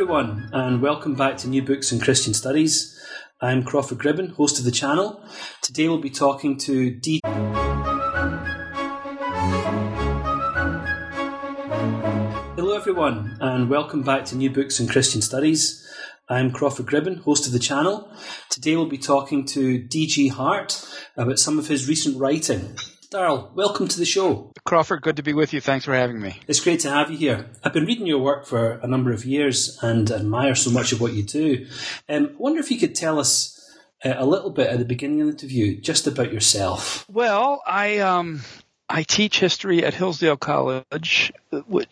Everyone, and welcome back to New Books in Christian Studies. I'm Crawford Gribben, host of the channel. Today we'll be talking to D. Hello, everyone, and welcome back to New Books in Christian Studies. I'm Crawford Gribben, host of the channel. Today we'll be talking to D.G. Hart about some of his recent writing. Darrell, welcome to the show. Crawford, good to be with you. Thanks for having me. It's great to have you here. I've been reading your work for a number of years and admire so much of what you do. Um, I wonder if you could tell us uh, a little bit at the beginning of the interview just about yourself. Well, I um, I teach history at Hillsdale College,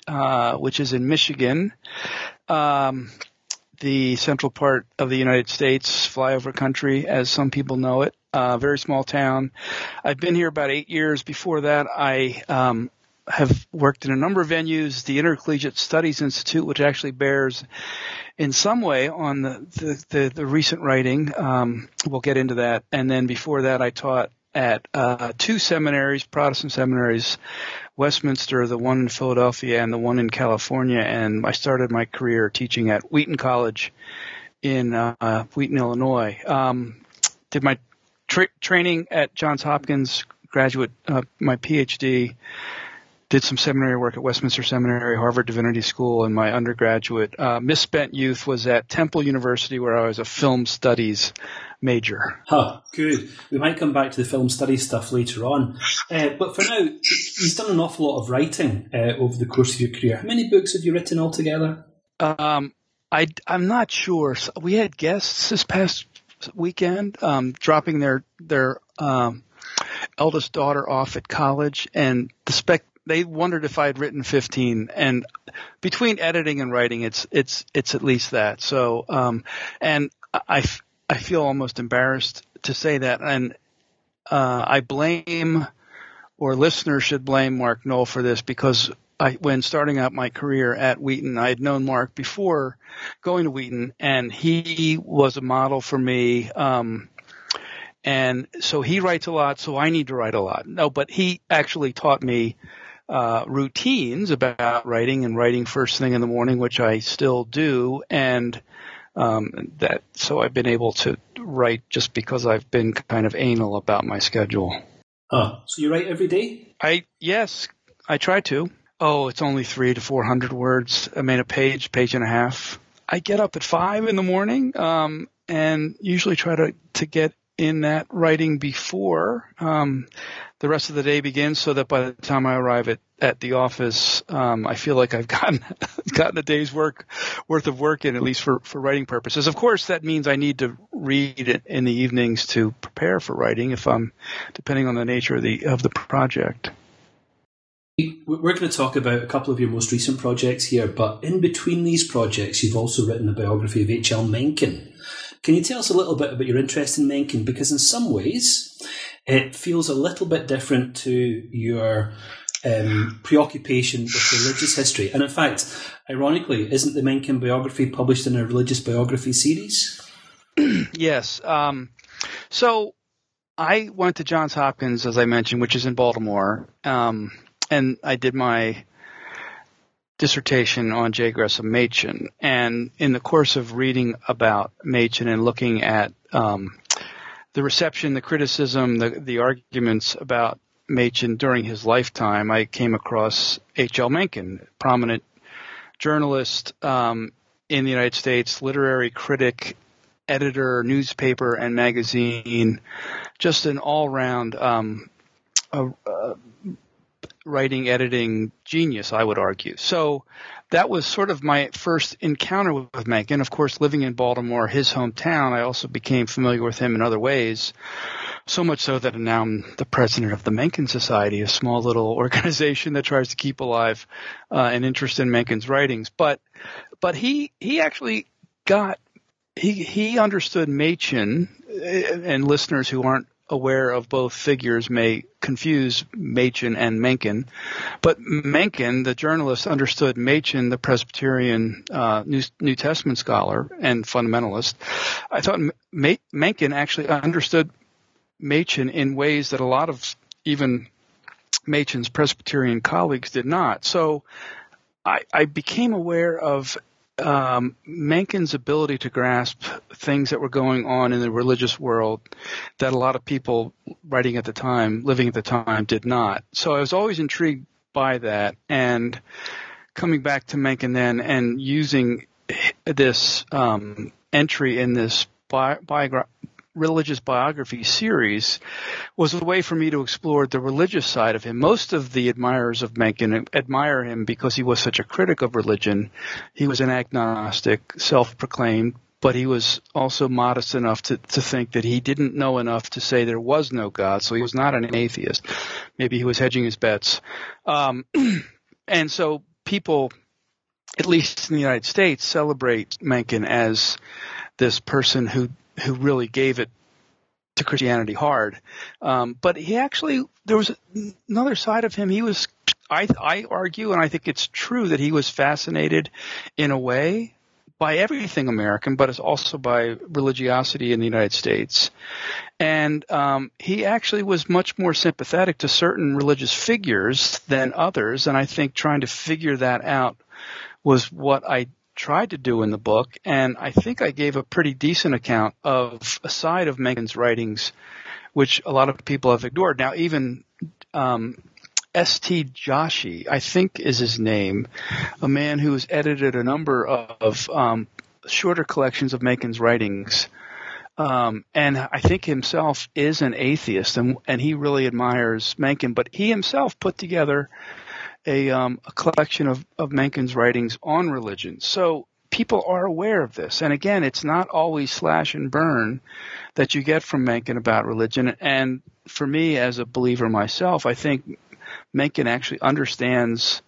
uh, which is in Michigan. Um, the central part of the United States, flyover country, as some people know it uh, very small town. I've been here about eight years. Before that, I um, have worked in a number of venues. The Intercollegiate Studies Institute, which actually bears in some way on the the, the, the recent writing. Um, we'll get into that. And then before that, I taught at uh, two seminaries, Protestant seminaries, Westminster, the one in Philadelphia, and the one in California. And I started my career teaching at Wheaton College in uh, Wheaton, Illinois. Um, did my tra- training at Johns Hopkins, graduate, uh, my PhD, did some seminary work at Westminster Seminary, Harvard Divinity School, and my undergraduate uh, misspent youth was at Temple University, where I was a film studies major. Huh, good. We might come back to the film studies stuff later on. Uh, but for now, you've done an awful lot of writing uh, over the course of your career. How many books have you written altogether? Um, I, I'm not sure. We had guests this past weekend, um, dropping their their um, eldest daughter off at college, and the spec they wondered if I had written 15. And between editing and writing, it's it's it's at least that. So, um, and I I feel almost embarrassed to say that, and uh, I blame or listeners should blame Mark Noll for this because I, when starting out my career at Wheaton, I had known Mark before going to Wheaton, and he was a model for me. Um, and so he writes a lot, so I need to write a lot. No, but he actually taught me uh, routines about writing and writing first thing in the morning, which I still do, and um, that so I've been able to write just because I've been kind of anal about my schedule. Oh, so you write every day? I yes, I try to. Oh, it's only three to four hundred words. I mean, a page, page and a half. I get up at five in the morning, um, and usually try to to get in that writing before um, the rest of the day begins, so that by the time I arrive at at the office, um, I feel like I've gotten gotten a day's work worth of work in, at least for for writing purposes. Of course, that means I need to read it in the evenings to prepare for writing, if I'm depending on the nature of the of the project. We're going to talk about a couple of your most recent projects here, but in between these projects, you've also written a biography of H.L. Mencken. Can you tell us a little bit about your interest in Mencken? Because in some ways, it feels a little bit different to your um, preoccupation with religious history. And in fact, ironically, isn't the Mencken biography published in a religious biography series? yes. Um, so I went to Johns Hopkins, as I mentioned, which is in Baltimore. Um, and I did my dissertation on J. Gresham Machen. And in the course of reading about Machen and looking at um, the reception, the criticism, the, the arguments about Machen during his lifetime, I came across H.L. Mencken, prominent journalist um, in the United States, literary critic, editor, newspaper and magazine, just an all-round um, a, a writing editing genius, I would argue. So that was sort of my first encounter with Mencken. Of course, living in Baltimore, his hometown, I also became familiar with him in other ways. So much so that now I'm the president of the Mencken Society, a small little organization that tries to keep alive uh, an interest in Mencken's writings. But but he he actually got he he understood Machen, and listeners who aren't aware of both figures may confuse Machen and Mencken. But Mencken, the journalist, understood Machen, the Presbyterian uh, New, New, Testament scholar and fundamentalist. I thought Mencken actually understood Machen in ways that a lot of even Machen's Presbyterian colleagues did not. So I, I became aware of um, Mencken's ability to grasp things that were going on in the religious world that a lot of people writing at the time, living at the time, did not. So I was always intrigued by that, and coming back to Mencken then and using this um, entry in this bi- biogra- religious biography series was a way for me to explore the religious side of him. Most of the admirers of Mencken admire him because he was such a critic of religion. He was an agnostic, self-proclaimed, but he was also modest enough to, to think that he didn't know enough to say there was no God, so he was not an atheist. Maybe he was hedging his bets. Um, and so people, at least in the United States, celebrate Mencken as this person who who really gave it to Christianity hard. Um, but he actually, there was another side of him. He was, I, I argue, and I think it's true that he was fascinated in a way by everything American, but it's also by religiosity in the United States. And um, he actually was much more sympathetic to certain religious figures than others. And I think trying to figure that out was what I tried to do in the book, and I think I gave a pretty decent account of a side of Mencken's writings, which a lot of people have ignored. Now, even um, S.T. Joshi, I think is his name, a man who has edited a number of um, shorter collections of Mencken's writings. Um, and I think himself is an atheist, and, and he really admires Mencken. But he himself put together a, um, a collection of, of Mencken's writings on religion. So people are aware of this. And again, it's not always slash and burn that you get from Mencken about religion. And for me, as a believer myself, I think Mencken actually understands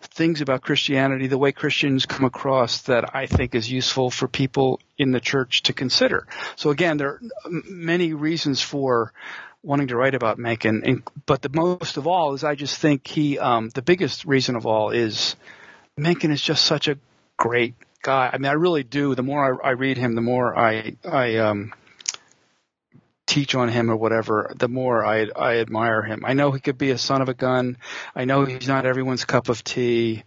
things about Christianity the way Christians come across that I think is useful for people in the church to consider. So again, there are many reasons for wanting to write about Mencken. And, but the most of all is I just think he, um, the biggest reason of all is Mencken is just such a great guy. I mean, I really do. The more I, I read him, the more I, I, um, teach on him or whatever, the more I, I admire him. I know he could be a son of a gun. I know he's not everyone's cup of tea.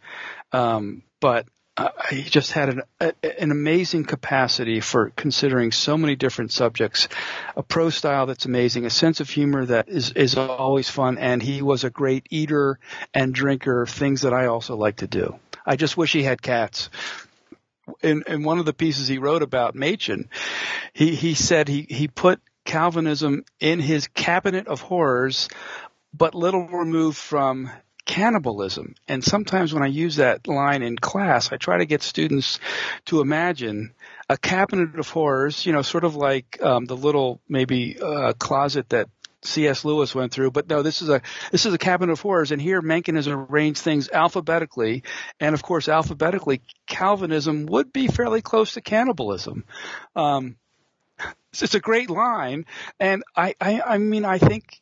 Um, but uh, he just had an, a, an amazing capacity for considering so many different subjects, a prose style that's amazing, a sense of humor that is, is always fun, and he was a great eater and drinker, things that I also like to do. I just wish he had cats. In, in one of the pieces he wrote about Machen, he, he said he, he put Calvinism in his cabinet of horrors, but little removed from cannibalism. And sometimes when I use that line in class, I try to get students to imagine a cabinet of horrors, you know, sort of like um, the little maybe uh, closet that C.S. Lewis went through, but no, this is a this is a cabinet of horrors, and here Mencken has arranged things alphabetically, and of course, alphabetically, Calvinism would be fairly close to cannibalism. Um, it's a great line, and I, I, I mean, I think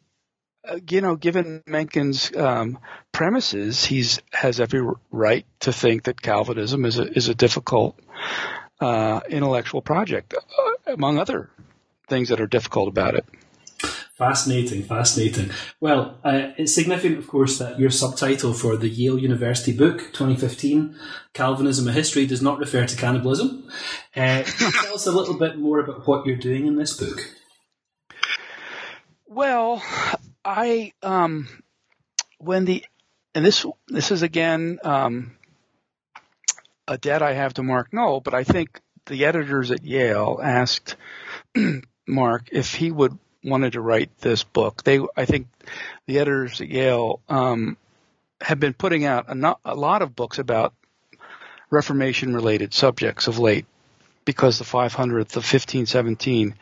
you know, given Mencken's um, premises, he's has every right to think that Calvinism is a is a difficult uh, intellectual project, uh, among other things that are difficult about it. Fascinating, fascinating. Well, uh, it's significant, of course, that your subtitle for the Yale University book 2015, Calvinism: A History, does not refer to cannibalism. Uh, tell us a little bit more about what you're doing in this book. Well, I um when the and this this is again um, a debt I have to Mark Noll, but I think the editors at Yale asked Mark if he would wanted to write this book. They I think the editors at Yale um, have been putting out a, not, a lot of books about Reformation related subjects of late because the 500th the 1517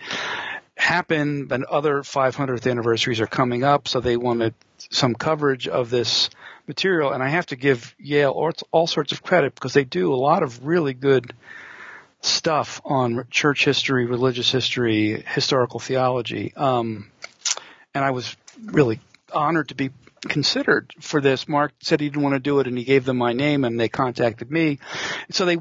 happened, and other 500th anniversaries are coming up, so they wanted some coverage of this material. And I have to give Yale all, all sorts of credit because they do a lot of really good stuff on church history, religious history, historical theology. Um, and I was really honored to be considered for this. Mark said he didn't want to do it, and he gave them my name, and they contacted me. So they,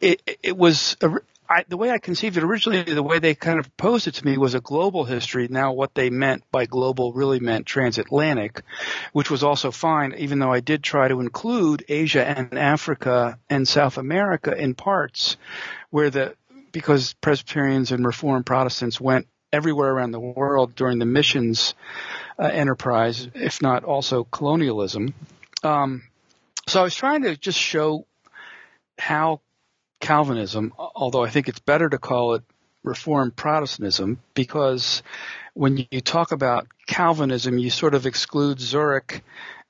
it, it was a, I, the way I conceived it originally, the way they kind of proposed it to me was a global history. Now, what they meant by global really meant transatlantic, which was also fine, even though I did try to include Asia and Africa and South America in parts where the, because Presbyterians and Reformed Protestants went everywhere around the world during the missions uh, enterprise, if not also colonialism. Um, so I was trying to just show how Calvinism, although I think it's better to call it Reformed Protestantism, because when you talk about Calvinism, you sort of exclude Zurich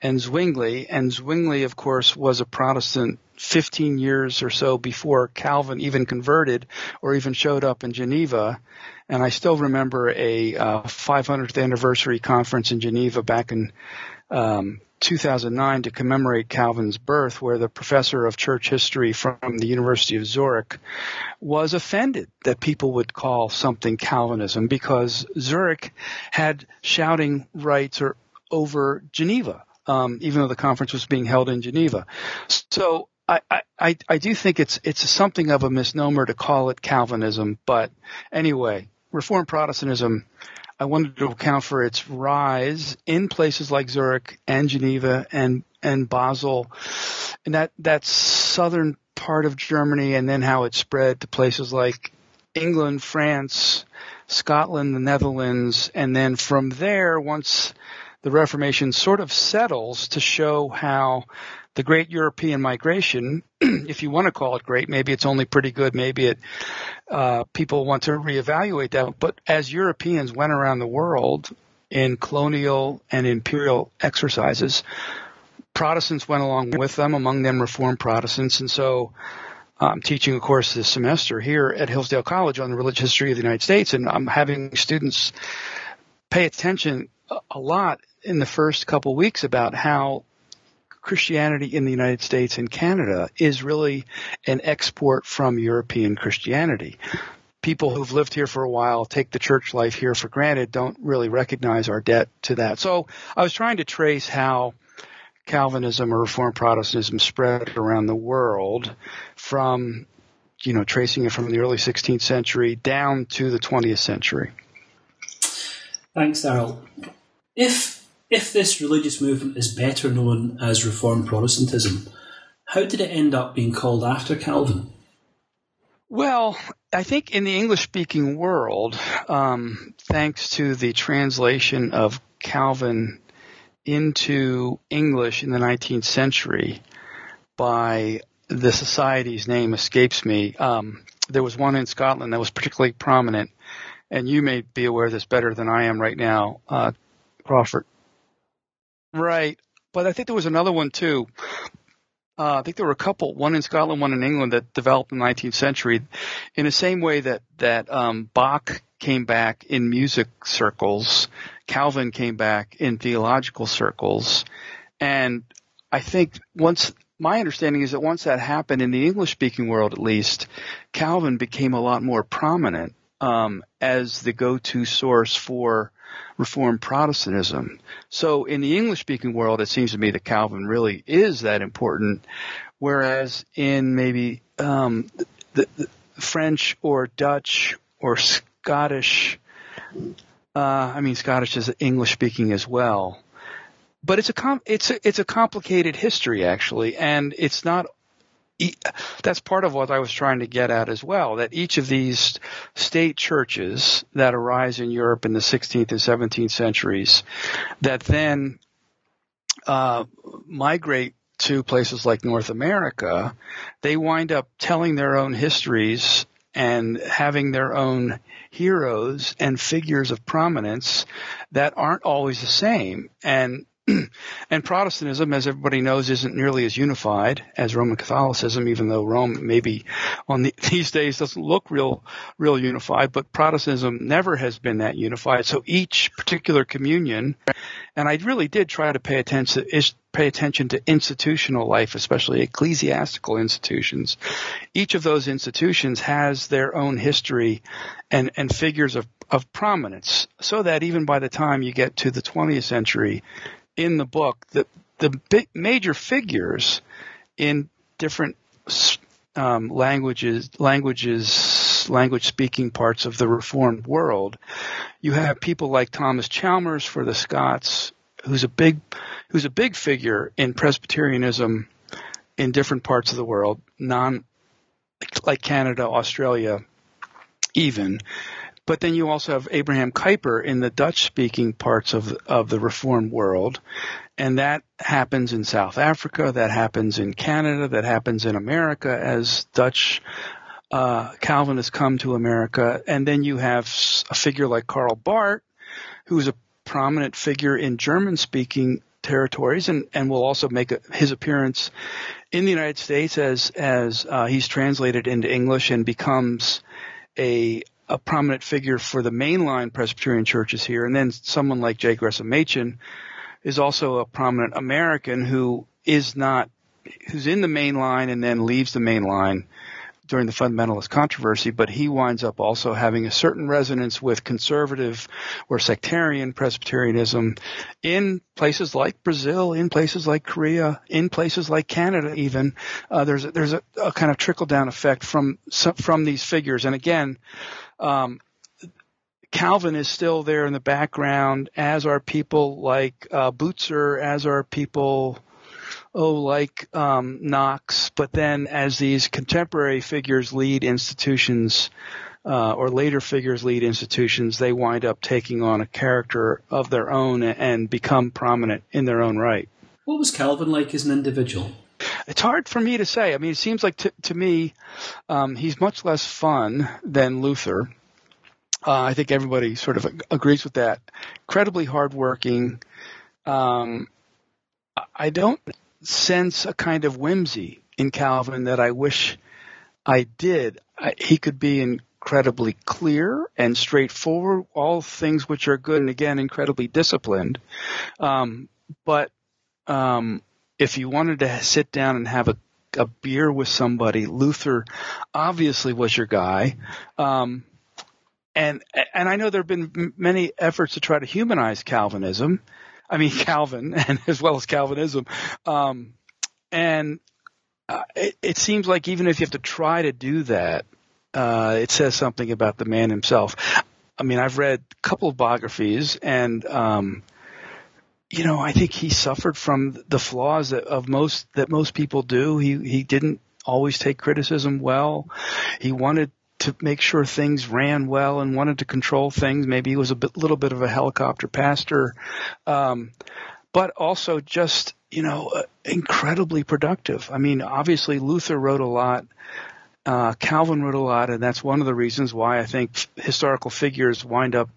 and Zwingli, and Zwingli, of course, was a Protestant 15 years or so before Calvin even converted or even showed up in Geneva. And I still remember a uh, 500th anniversary conference in Geneva back in um, 2009 to commemorate Calvin's birth, where the professor of church history from the University of Zurich was offended that people would call something Calvinism because Zurich had shouting rights or over Geneva, um, even though the conference was being held in Geneva. So I, I, I do think it's it's something of a misnomer to call it Calvinism, but anyway, Reformed Protestantism I wanted to account for its rise in places like Zurich and Geneva and and Basel, and that that southern part of Germany, and then how it spread to places like England, France, Scotland, the Netherlands, and then from there, once the Reformation sort of settles, to show how the great European migration, if you want to call it great, maybe it's only pretty good, maybe it uh, people want to reevaluate that. But as Europeans went around the world in colonial and imperial exercises, Protestants went along with them, among them Reformed Protestants, and so. I'm teaching a course this semester here at Hillsdale College on the religious history of the United States, and I'm having students pay attention a lot in the first couple weeks about how Christianity in the United States and Canada is really an export from European Christianity. People who've lived here for a while take the church life here for granted, don't really recognize our debt to that. So I was trying to trace how Calvinism or Reformed Protestantism spread around the world from, you know, tracing it from the early 16th century down to the 20th century. Thanks, Darrell. If if this religious movement is better known as Reformed Protestantism, how did it end up being called after Calvin? Well, I think in the English speaking world, um, thanks to the translation of Calvin into English in the 19th century by the society's name escapes me. Um, there was one in Scotland that was particularly prominent, and you may be aware of this better than I am right now, uh, Crawford. Right. But I think there was another one too. Uh, I think there were a couple, one in Scotland, one in England, that developed in the 19th century, in the same way that that um, Bach came back in music circles, Calvin came back in theological circles, and I think once my understanding is that once that happened in the English-speaking world, at least, Calvin became a lot more prominent um, as the go-to source for Reformed Protestantism. So in the English speaking world, it seems to me that Calvin really is that important, whereas in maybe um, the, the French or Dutch or Scottish, uh, I mean Scottish is English speaking as well. But it's a com- it's a, it's a complicated history actually, and it's not that's part of what I was trying to get at as well. That each of these state churches that arise in Europe in the 16th and 17th centuries, that then uh, migrate to places like North America, they wind up telling their own histories and having their own heroes and figures of prominence that aren't always the same. And and Protestantism, as everybody knows, isn't nearly as unified as Roman Catholicism, even though Rome maybe on the, these days doesn't look real, real unified, but Protestantism never has been that unified. So each particular communion, and I really did try to pay attention, pay attention to institutional life, especially ecclesiastical institutions. Each of those institutions has their own history and, and figures of, of prominence, so that even by the time you get to the 20th century, in the book, the the major figures in different um, languages, languages, language speaking parts of the Reformed world, you have people like Thomas Chalmers for the Scots, who's a big, who's a big figure in Presbyterianism in different parts of the world, non, like Canada, Australia, even. But then you also have Abraham Kuyper in the Dutch speaking parts of, of the Reformed world. And that happens in South Africa, that happens in Canada, that happens in America as Dutch uh, Calvinists come to America. And then you have a figure like Karl Barth, who's a prominent figure in German speaking territories and, and will also make a, his appearance in the United States as, as uh, he's translated into English and becomes a a prominent figure for the mainline Presbyterian churches here, and then someone like J. Gresham Machen is also a prominent American who is not who's in the main line and then leaves the main line during the fundamentalist controversy, but he winds up also having a certain resonance with conservative or sectarian Presbyterianism in places like Brazil, in places like Korea, in places like Canada. Even uh, there's a, there's a, a kind of trickle down effect from from these figures, and again, um, Calvin is still there in the background, as are people like uh, Bucer, as are people, oh, like um, Knox. But then, as these contemporary figures lead institutions, uh, or later figures lead institutions, they wind up taking on a character of their own and become prominent in their own right. What was Calvin like as an individual? It's hard for me to say. I mean, it seems like to, to me, um, he's much less fun than Luther. Uh, I think everybody sort of agrees with that. Incredibly hardworking. Um, I don't sense a kind of whimsy in Calvin that I wish I did. I, he could be incredibly clear and straightforward, all things which are good, and again, incredibly disciplined. Um, but um, if you wanted to sit down and have a, a beer with somebody, Luther obviously was your guy. Um, and and I know there have been many efforts to try to humanize Calvinism. I mean Calvin, and as well as Calvinism. Um, and uh, it, it, seems like even if you have to try to do that, uh, it says something about the man himself. I mean, I've read a couple of biographies, and um, you know, I think he suffered from the flaws that, of most that most people do. He he didn't always take criticism well. He wanted to make sure things ran well and wanted to control things. Maybe he was a bit, little bit of a helicopter pastor, um, but also just you know uh, incredibly productive. I mean, obviously Luther wrote a lot. Uh, Calvin wrote a lot, and that's one of the reasons why I think historical figures wind up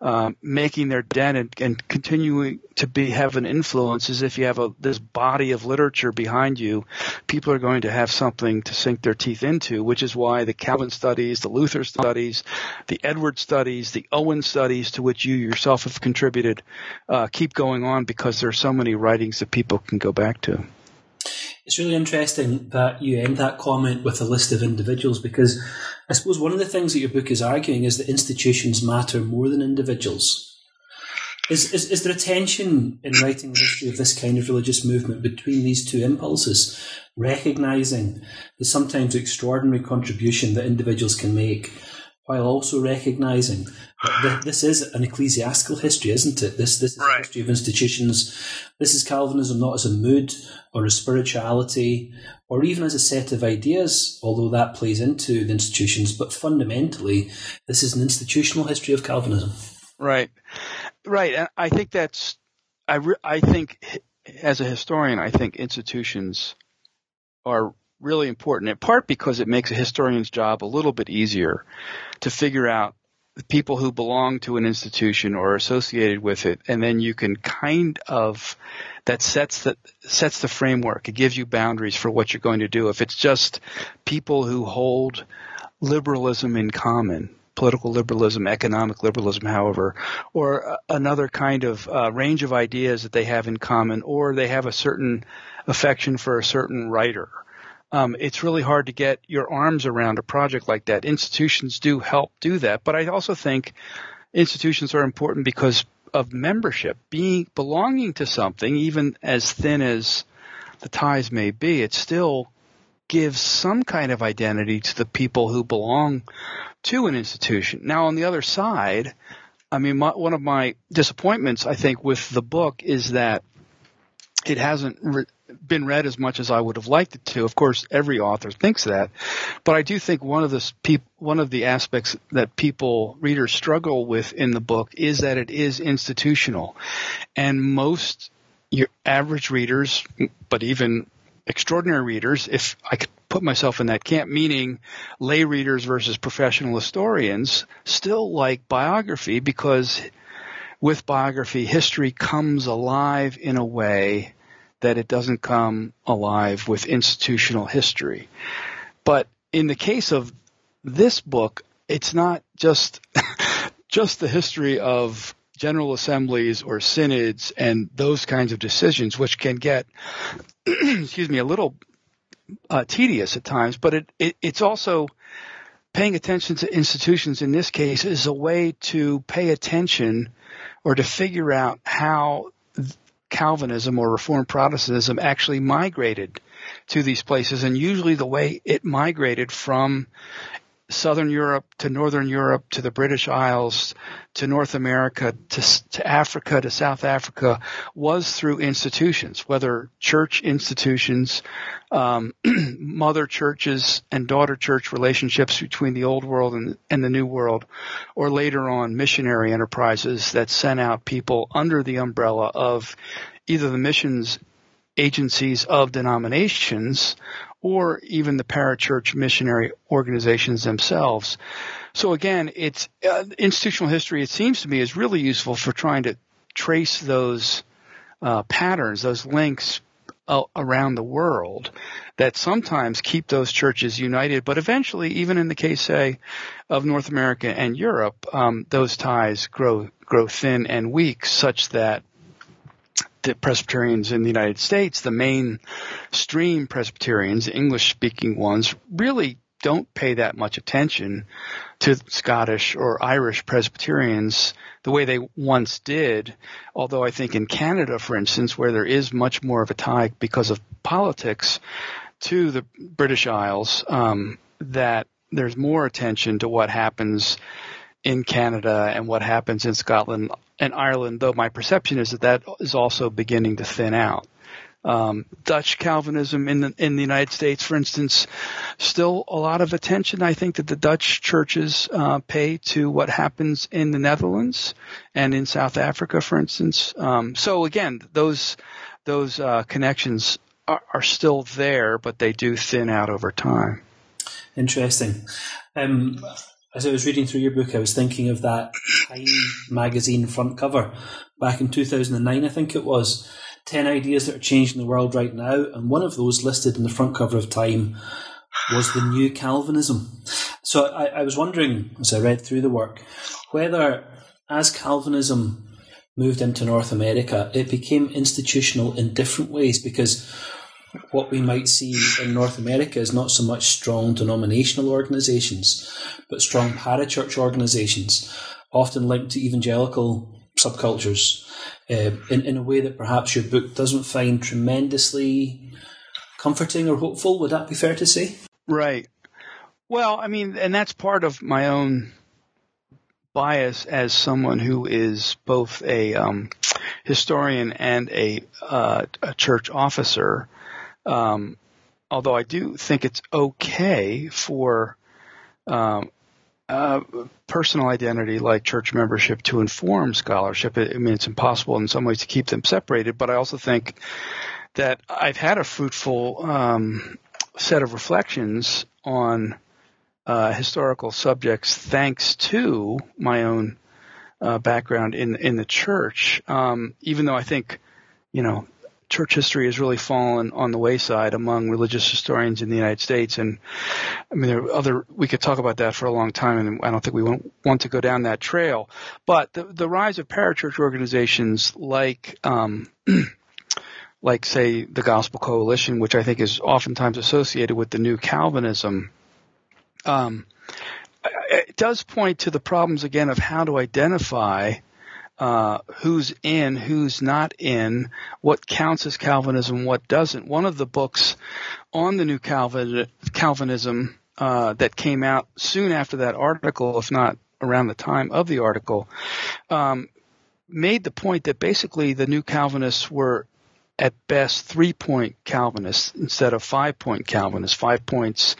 uh, making their dent and, and, continuing to be have an influence is if you have a this body of literature behind you, people are going to have something to sink their teeth into, which is why the Calvin studies, the Luther studies, the Edward studies, the Owen studies, to which you yourself have contributed, uh, keep going on because there are so many writings that people can go back to. It's really interesting that you end that comment with a list of individuals because I suppose one of the things that your book is arguing is that institutions matter more than individuals. Is, is, is there a tension in writing the history of this kind of religious movement between these two impulses, recognizing the sometimes extraordinary contribution that individuals can make while also recognizing that this is an ecclesiastical history, isn't it? This this is right. a history of institutions. This is Calvinism not as a mood or a spirituality or even as a set of ideas, although that plays into the institutions, but fundamentally, this is an institutional history of Calvinism. Right, right. I think that's. I re- I think as a historian, I think institutions are really important, in part because it makes a historian's job a little bit easier to figure out the people who belong to an institution or are associated with it, and then you can kind of that sets the sets the framework. It gives you boundaries for what you're going to do. If it's just people who hold liberalism in common, political liberalism, economic liberalism, however, or another kind of uh, range of ideas that they have in common, or they have a certain affection for a certain writer. Um, it's really hard to get your arms around a project like that. Institutions do help do that, but I also think institutions are important because of membership, being belonging to something, even as thin as the ties may be, it still gives some kind of identity to the people who belong to an institution. Now, on the other side, I mean, my, one of my disappointments, I think, with the book is that it hasn't re- been read as much as I would have liked it to. Of course, every author thinks that, but I do think one of the peop- one of the aspects that people readers struggle with in the book is that it is institutional, and most your average readers, but even extraordinary readers, if I could put myself in that camp, meaning lay readers versus professional historians, still like biography because with biography, history comes alive in a way that it doesn't come alive with institutional history. But in the case of this book, it's not just just the history of general assemblies or synods and those kinds of decisions, which can get, excuse me, a little uh, tedious at times. But it, it, it's also paying attention to institutions. In this case, is a way to pay attention or to figure out how Calvinism or Reformed Protestantism actually migrated to these places, and usually the way it migrated from Southern Europe to Northern Europe to the British Isles to North America to, to Africa to South Africa was through institutions, whether church institutions, um, mother churches and daughter church relationships between the old world and, and the new world, or later on missionary enterprises that sent out people under the umbrella of either the missions agencies of denominations or even the parachurch missionary organizations themselves. So again, it's uh, institutional history. It seems to me is really useful for trying to trace those uh, patterns, those links uh, around the world that sometimes keep those churches united, but eventually, even in the case, say, of North America and Europe, um, those ties grow grow thin and weak, such that the Presbyterians in the United States, the mainstream Presbyterians, English speaking ones, really don't pay that much attention to Scottish or Irish Presbyterians the way they once did. Although I think in Canada, for instance, where there is much more of a tie because of politics to the British Isles, um, that there's more attention to what happens in Canada and what happens in Scotland and Ireland, though my perception is that that is also beginning to thin out. Um, Dutch Calvinism in the in the United States, for instance, still a lot of attention. I think that the Dutch churches uh, pay to what happens in the Netherlands and in South Africa, for instance. Um, so again, those those uh, connections are, are, still there, but they do thin out over time. Interesting. Um, as I was reading through your book, I was thinking of that Time magazine front cover back in 2009, I think it was. 10 ideas that are changing the world right now. And one of those listed in the front cover of Time was the new Calvinism. So I, I was wondering, as I read through the work, whether as Calvinism moved into North America, it became institutional in different ways because what we might see in North America is not so much strong denominational organizations, but strong parachurch organizations, often linked to evangelical subcultures, uh, in, in a way that perhaps your book doesn't find tremendously comforting or hopeful. Would that be fair to say? Right. Well, I mean, and that's part of my own bias as someone who is both a um, historian and a, uh, a church officer. Um, although I do think it's okay for um, uh, personal identity like church membership to inform scholarship. I mean, it's impossible in some ways to keep them separated, but I also think that I've had a fruitful um, set of reflections on uh, historical subjects thanks to my own uh, background in in the church. Um, even though I think, you know, church history has really fallen on the wayside among religious historians in the United States. And I mean, there are other, we could talk about that for a long time, and I don't think we want, want to go down that trail. But the, the rise of parachurch organizations like, um, like say the Gospel Coalition, which I think is oftentimes associated with the new Calvinism, um, it does point to the problems again of how to identify uh, who's in, who's not in, what counts as Calvinism, what doesn't. One of the books on the new Calvin, Calvinism uh, that came out soon after that article, if not around the time of the article, um, made the point that basically the new Calvinists were at best three point Calvinists instead of five point Calvinists. Five points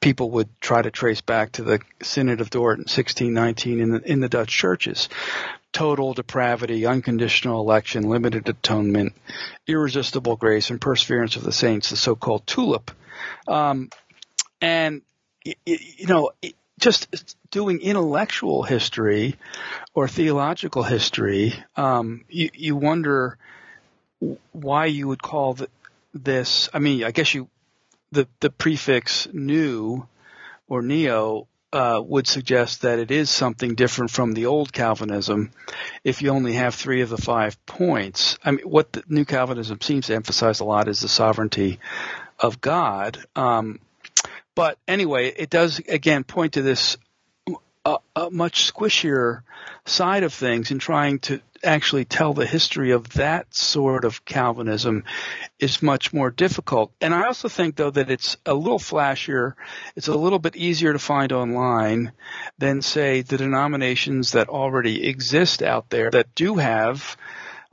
people would try to trace back to the Synod of Dort in 1619 in the, in the Dutch churches total depravity, unconditional election, limited atonement, irresistible grace, and perseverance of the saints, the so-called tulip. Um, and you know, just doing intellectual history or theological history, um, you, you wonder why you would call this. I mean, I guess you the the prefix new or neo uh, would suggest that it is something different from the old Calvinism if you only have three of the five points. I mean, what the new Calvinism seems to emphasize a lot is the sovereignty of God. Um, but anyway, it does again point to this uh, a much squishier side of things and trying to actually tell the history of that sort of Calvinism is much more difficult. And I also think though that it's a little flashier, it's a little bit easier to find online than say the denominations that already exist out there that do have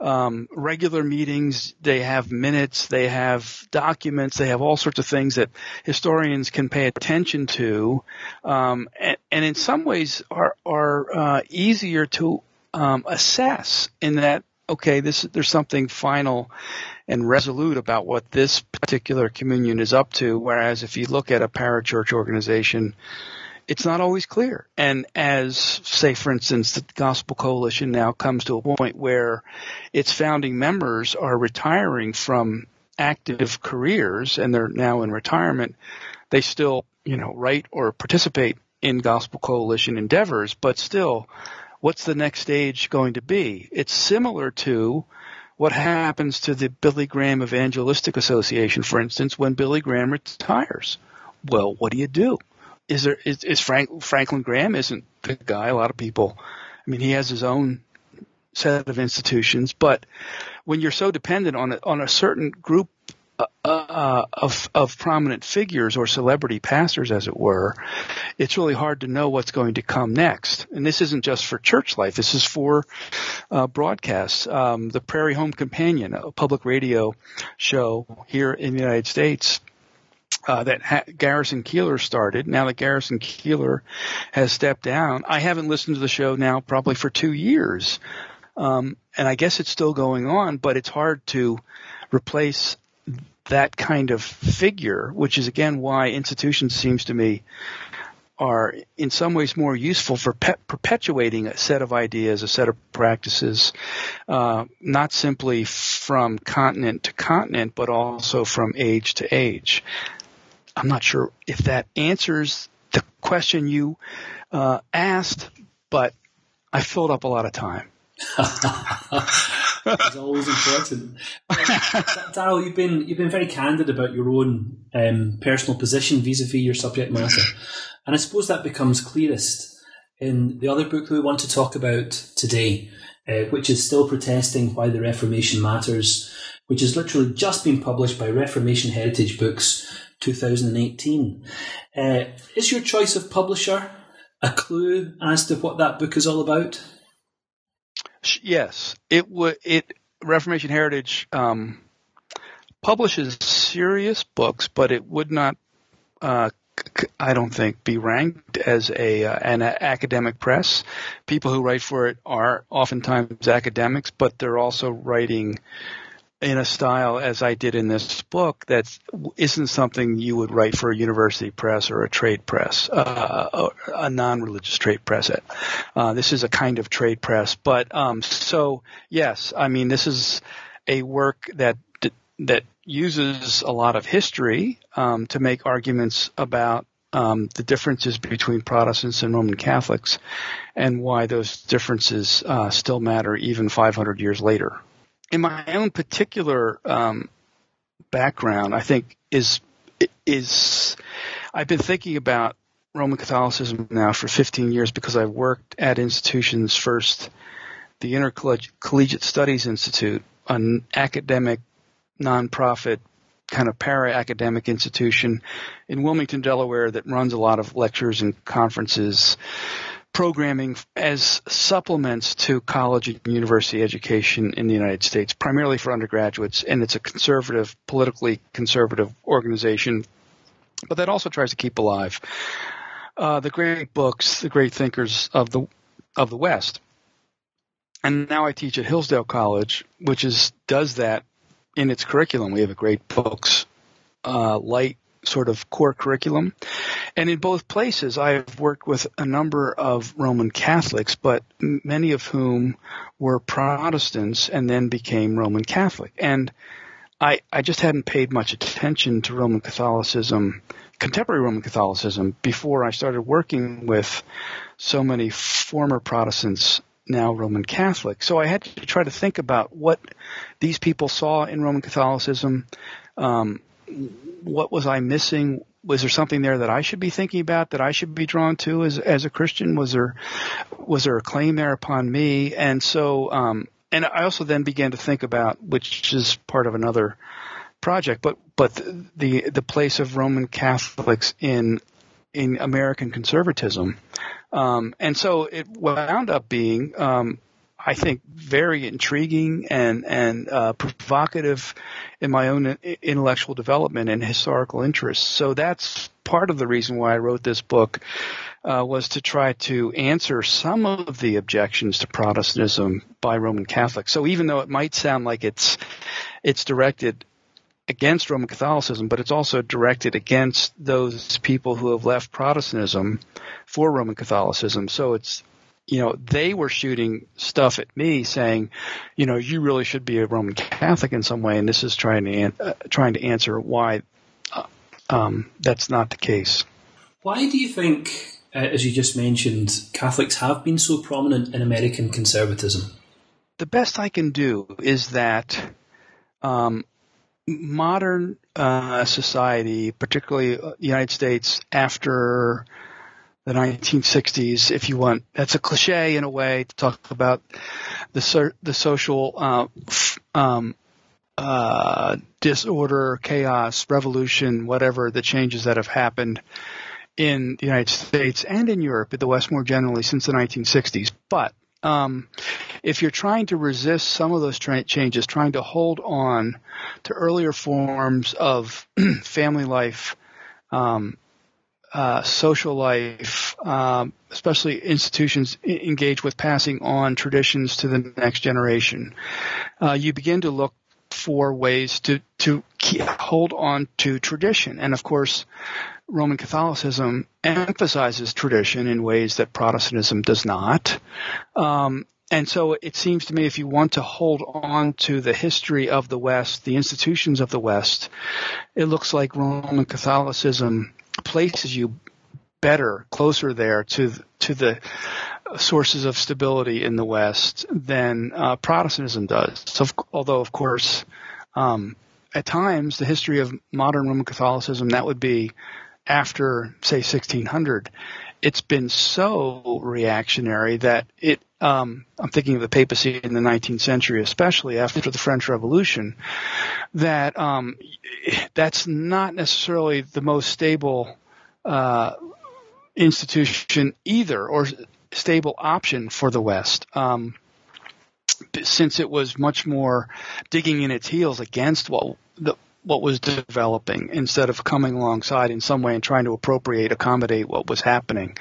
um, regular meetings, they have minutes, they have documents, they have all sorts of things that historians can pay attention to, um, and, and, in some ways are are uh, easier to um, assess in that okay, this there's something final and resolute about what this particular communion is up to. Whereas if you look at a parachurch organization, it's not always clear. And as, say, for instance, the Gospel Coalition now comes to a point where its founding members are retiring from active careers and they're now in retirement, they still, you know, write or participate in Gospel Coalition endeavors, but still what's the next stage going to be? It's similar to what happens to the Billy Graham Evangelistic Association, for instance, when Billy Graham retires. Well, what do you do? Is there is, is Frank, Franklin Graham isn't the guy? A lot of people, I mean, he has his own set of institutions, but when you're so dependent on a, on a certain group uh, uh, of of prominent figures or celebrity pastors, as it were, it's really hard to know what's going to come next. And this isn't just for church life. This is for uh, broadcasts. Um, the Prairie Home Companion, a public radio show here in the United States. Uh, that ha- Garrison Keillor started. Now that Garrison Keillor has stepped down, I haven't listened to the show now probably for two years. Um, and I guess it's still going on, but it's hard to replace that kind of figure, which is again why institutions seems to me are in some ways more useful for pe- perpetuating a set of ideas, a set of practices, uh, not simply from continent to continent, but also from age to age. I'm not sure if that answers the question you uh, asked, but I filled up a lot of time. It's always important. Darrell, you've been you've been very candid about your own um, personal position vis-a-vis your subject matter, and I suppose that becomes clearest in the other book that we want to talk about today, uh, which is still protesting why the Reformation matters, which has literally just been published by Reformation Heritage Books, 2018. Uh, is your choice of publisher a clue as to what that book is all about? Yes, it would. It Reformation Heritage um, publishes serious books, but it would not. Uh, I don't think be ranked as a uh, an academic press. People who write for it are oftentimes academics, but they're also writing in a style as I did in this book that isn't something you would write for a university press or a trade press, uh, a non-religious trade press. Uh, this is a kind of trade press, but um, so yes, I mean this is a work that that uses a lot of history um, to make arguments about um, the differences between Protestants and Roman Catholics, and why those differences uh, still matter even 500 years later in my own particular um, background, I think is is I've been thinking about Roman Catholicism now for 15 years because I've worked at institutions first, the Intercollegiate Studies Institute, an academic nonprofit kind of para academic institution in Wilmington, Delaware that runs a lot of lectures and conferences programming as supplements to college and university education in the United States, primarily for undergraduates, and it's a conservative, politically conservative organization, but that also tries to keep alive uh, the great books, the great thinkers of the of the West. And now I teach at Hillsdale College, which is does that in its curriculum. We have a great books, uh, light sort of core curriculum. And in both places, I've worked with a number of Roman Catholics, but many of whom were Protestants and then became Roman Catholic. And I, I just hadn't paid much attention to Roman Catholicism, contemporary Roman Catholicism, before I started working with so many former Protestants now Roman Catholic. So I had to try to think about what these people saw in Roman Catholicism, um, what was I missing? Was there something there that I should be thinking about that I should be drawn to as as a Christian? Was there was there a claim there upon me? And so, um, and I also then began to think about, which is part of another project, but but the the place of Roman Catholics in in American conservatism, um, and so it wound up being um, I think, very intriguing and and uh, provocative in my own intellectual development and historical interests. So that's part of the reason why I wrote this book uh, was to try to answer some of the objections to Protestantism by Roman Catholics. So even though it might sound like it's it's directed against Roman Catholicism, but it's also directed against those people who have left Protestantism for Roman Catholicism. So it's you know, they were shooting stuff at me saying, you know, you really should be a Roman Catholic in some way, and this is trying to uh, trying to answer why uh, um, that's not the case. Why do you think, uh, as you just mentioned, Catholics have been so prominent in American conservatism? The best I can do is that um, modern uh, society, particularly the United States after the 1960s, if you want. That's a cliche in a way to talk about the the social uh, um, uh, disorder, chaos, revolution, whatever the changes that have happened in the United States and in Europe, the West more generally, since the 1960s. But um, if you're trying to resist some of those tra- changes, trying to hold on to earlier forms of family life, um, uh, social life, um, especially institutions engage with passing on traditions to the next generation, uh, you begin to look for ways to to hold on to tradition. And of course, Roman Catholicism emphasizes tradition in ways that Protestantism does not. Um, and so it seems to me if you want to hold on to the history of the West, the institutions of the West, it looks like Roman Catholicism places you better, closer there to to the sources of stability in the West than uh, Protestantism does. So, although of course, um, at times the history of modern Roman Catholicism that would be after say 1600, it's been so reactionary that it. Um, I'm thinking of the papacy in the 19th century, especially after the French Revolution, that um, that's not necessarily the most stable uh, institution either, or stable option for the West. Um, since it was much more digging in its heels against what the, what was developing instead of coming alongside in some way and trying to appropriate, accommodate what was happening.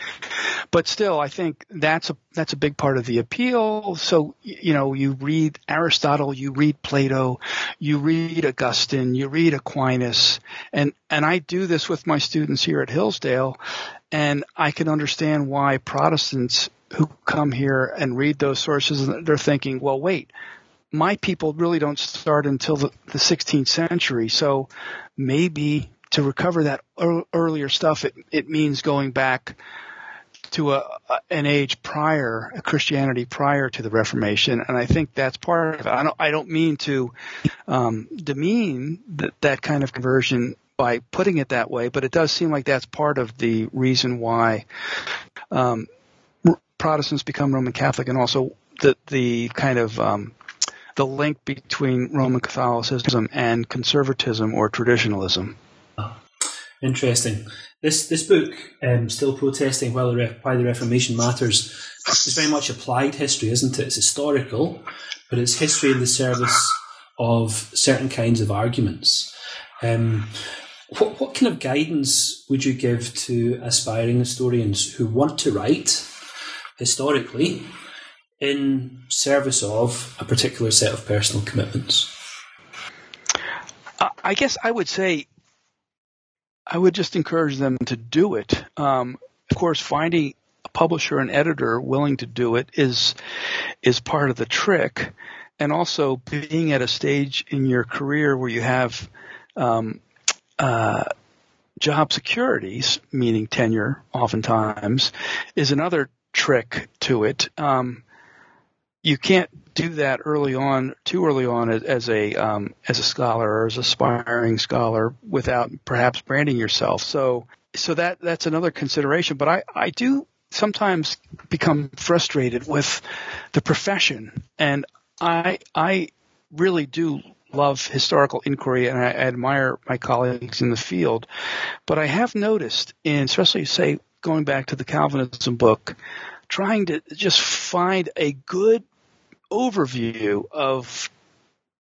but still, I think that's a that's a big part of the appeal. So you know, you read Aristotle, you read Plato, you read Augustine, you read Aquinas, and and I do this with my students here at Hillsdale, and I can understand why Protestants who come here and read those sources, they're thinking, well, wait, my people really don't start until the, the 16th century, so maybe to recover that earlier stuff, it, it means going back to a, an age prior, a Christianity prior to the Reformation, and I think that's part of it. I don't, I don't mean to um, demean that, that kind of conversion by putting it that way, but it does seem like that's part of the reason why um, Protestants become Roman Catholic, and also the the kind of um, the link between Roman Catholicism and conservatism or traditionalism. Interesting. This this book, um, still protesting while the why the Reformation matters, is very much applied history, isn't it? It's historical, but it's history in the service of certain kinds of arguments. Um, what what kind of guidance would you give to aspiring historians who want to write historically in service of a particular set of personal commitments? I guess I would say I would just encourage them to do it. Um, of course, finding a publisher and editor willing to do it is is part of the trick, and also being at a stage in your career where you have um, uh, job securities, meaning tenure, oftentimes, is another trick to it. Um, you can't do that early on, too early on, as, a um, as a scholar or as aspiring scholar, without perhaps branding yourself. So, so that that's another consideration. But I I do sometimes become frustrated with the profession, and I I really do love historical inquiry and I admire my colleagues in the field. But I have noticed in especially say going back to the Calvinism book, trying to just find a good overview of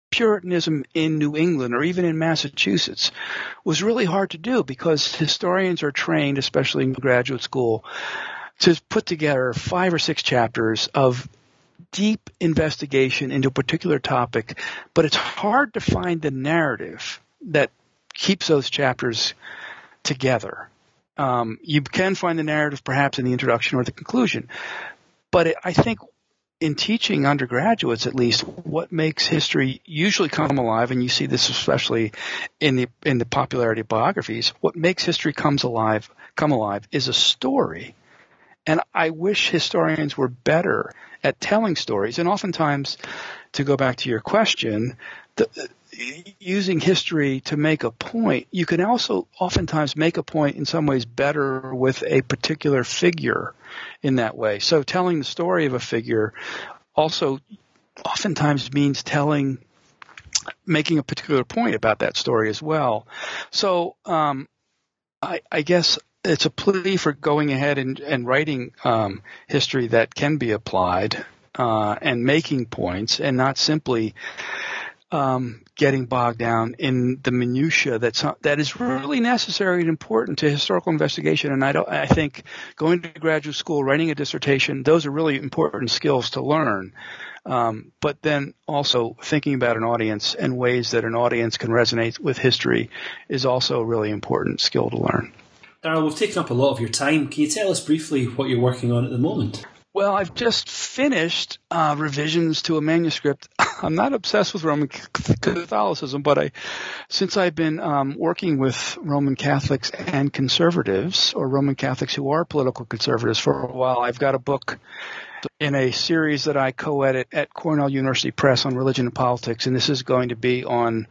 Puritanism in New England or even in Massachusetts was really hard to do because historians are trained, especially in graduate school, to put together five or six chapters of deep investigation into a particular topic, but it's hard to find the narrative that keeps those chapters together. Um, you can find the narrative perhaps in the introduction or the conclusion, but it, I think in teaching undergraduates at least what makes history usually come alive and you see this especially in the in the popularity of biographies what makes history comes alive come alive is a story. And i wish historians were better at telling stories. And oftentimes to go back to your question the, using history to make a point you can also oftentimes make a point in some ways better with a particular figure in that way. So telling the story of a figure also oftentimes means telling, making a particular point about that story as well. So um, I, I, guess it's a plea for going ahead and, and writing um, history that can be applied uh, and making points and not simply um, getting bogged down in the minutia that's that is really necessary and important to historical investigation. And I don't, I think going to graduate school, writing a dissertation, those are really important skills to learn. Um, but then also thinking about an audience and ways that an audience can resonate with history is also a really important skill to learn. Daryl, we've taken up a lot of your time. Can you tell us briefly what you're working on at the moment? Well, I've just finished uh, revisions to a manuscript. I'm not obsessed with Roman Catholicism, but I, since I've been um, working with Roman Catholics and conservatives, or Roman Catholics who are political conservatives for a while, I've got a book in a series that I co-edit at Cornell University Press on religion and politics, and this is going to be on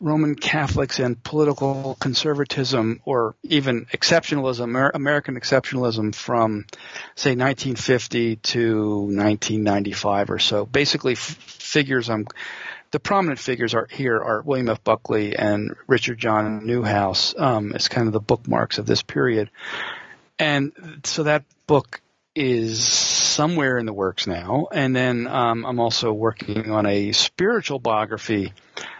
Roman Catholics and political conservatism or even exceptionalism, American exceptionalism from, say, 1950 to 1995 or so. Basically, f- figures I'm, the prominent figures are here are William F. Buckley and Richard John Neuhaus um, as kind of the bookmarks of this period. And so that book is somewhere in the works now. And then um, I'm also working on a spiritual biography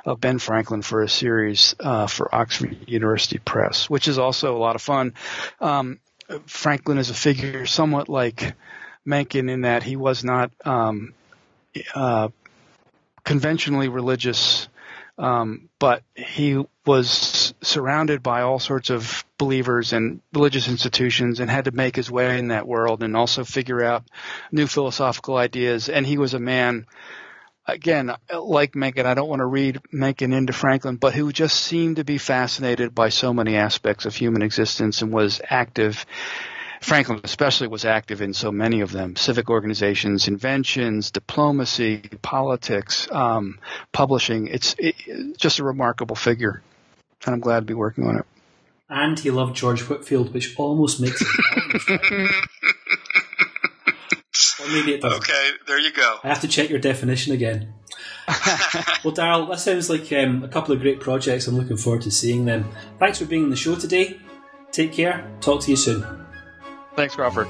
of Ben Franklin for a series uh, for Oxford University Press, which is also a lot of fun. Um, Franklin is a figure somewhat like Mencken in that he was not um, uh, conventionally religious, um, but he was surrounded by all sorts of believers and religious institutions and had to make his way in that world and also figure out new philosophical ideas. And he was a man again, like Mencken, I don't want to read Mencken into Franklin, but who just seemed to be fascinated by so many aspects of human existence and was active. Franklin especially was active in so many of them civic organizations, inventions, diplomacy, politics, um, publishing. It's it, just a remarkable figure, and I'm glad to be working on it. And he loved George Whitefield, which almost makes it. Or maybe it doesn't. Okay, there you go. I have to check your definition again. well, Daryl, that sounds like um, a couple of great projects. I'm looking forward to seeing them. Thanks for being on the show today. Take care. Talk to you soon. Thanks, Crawford.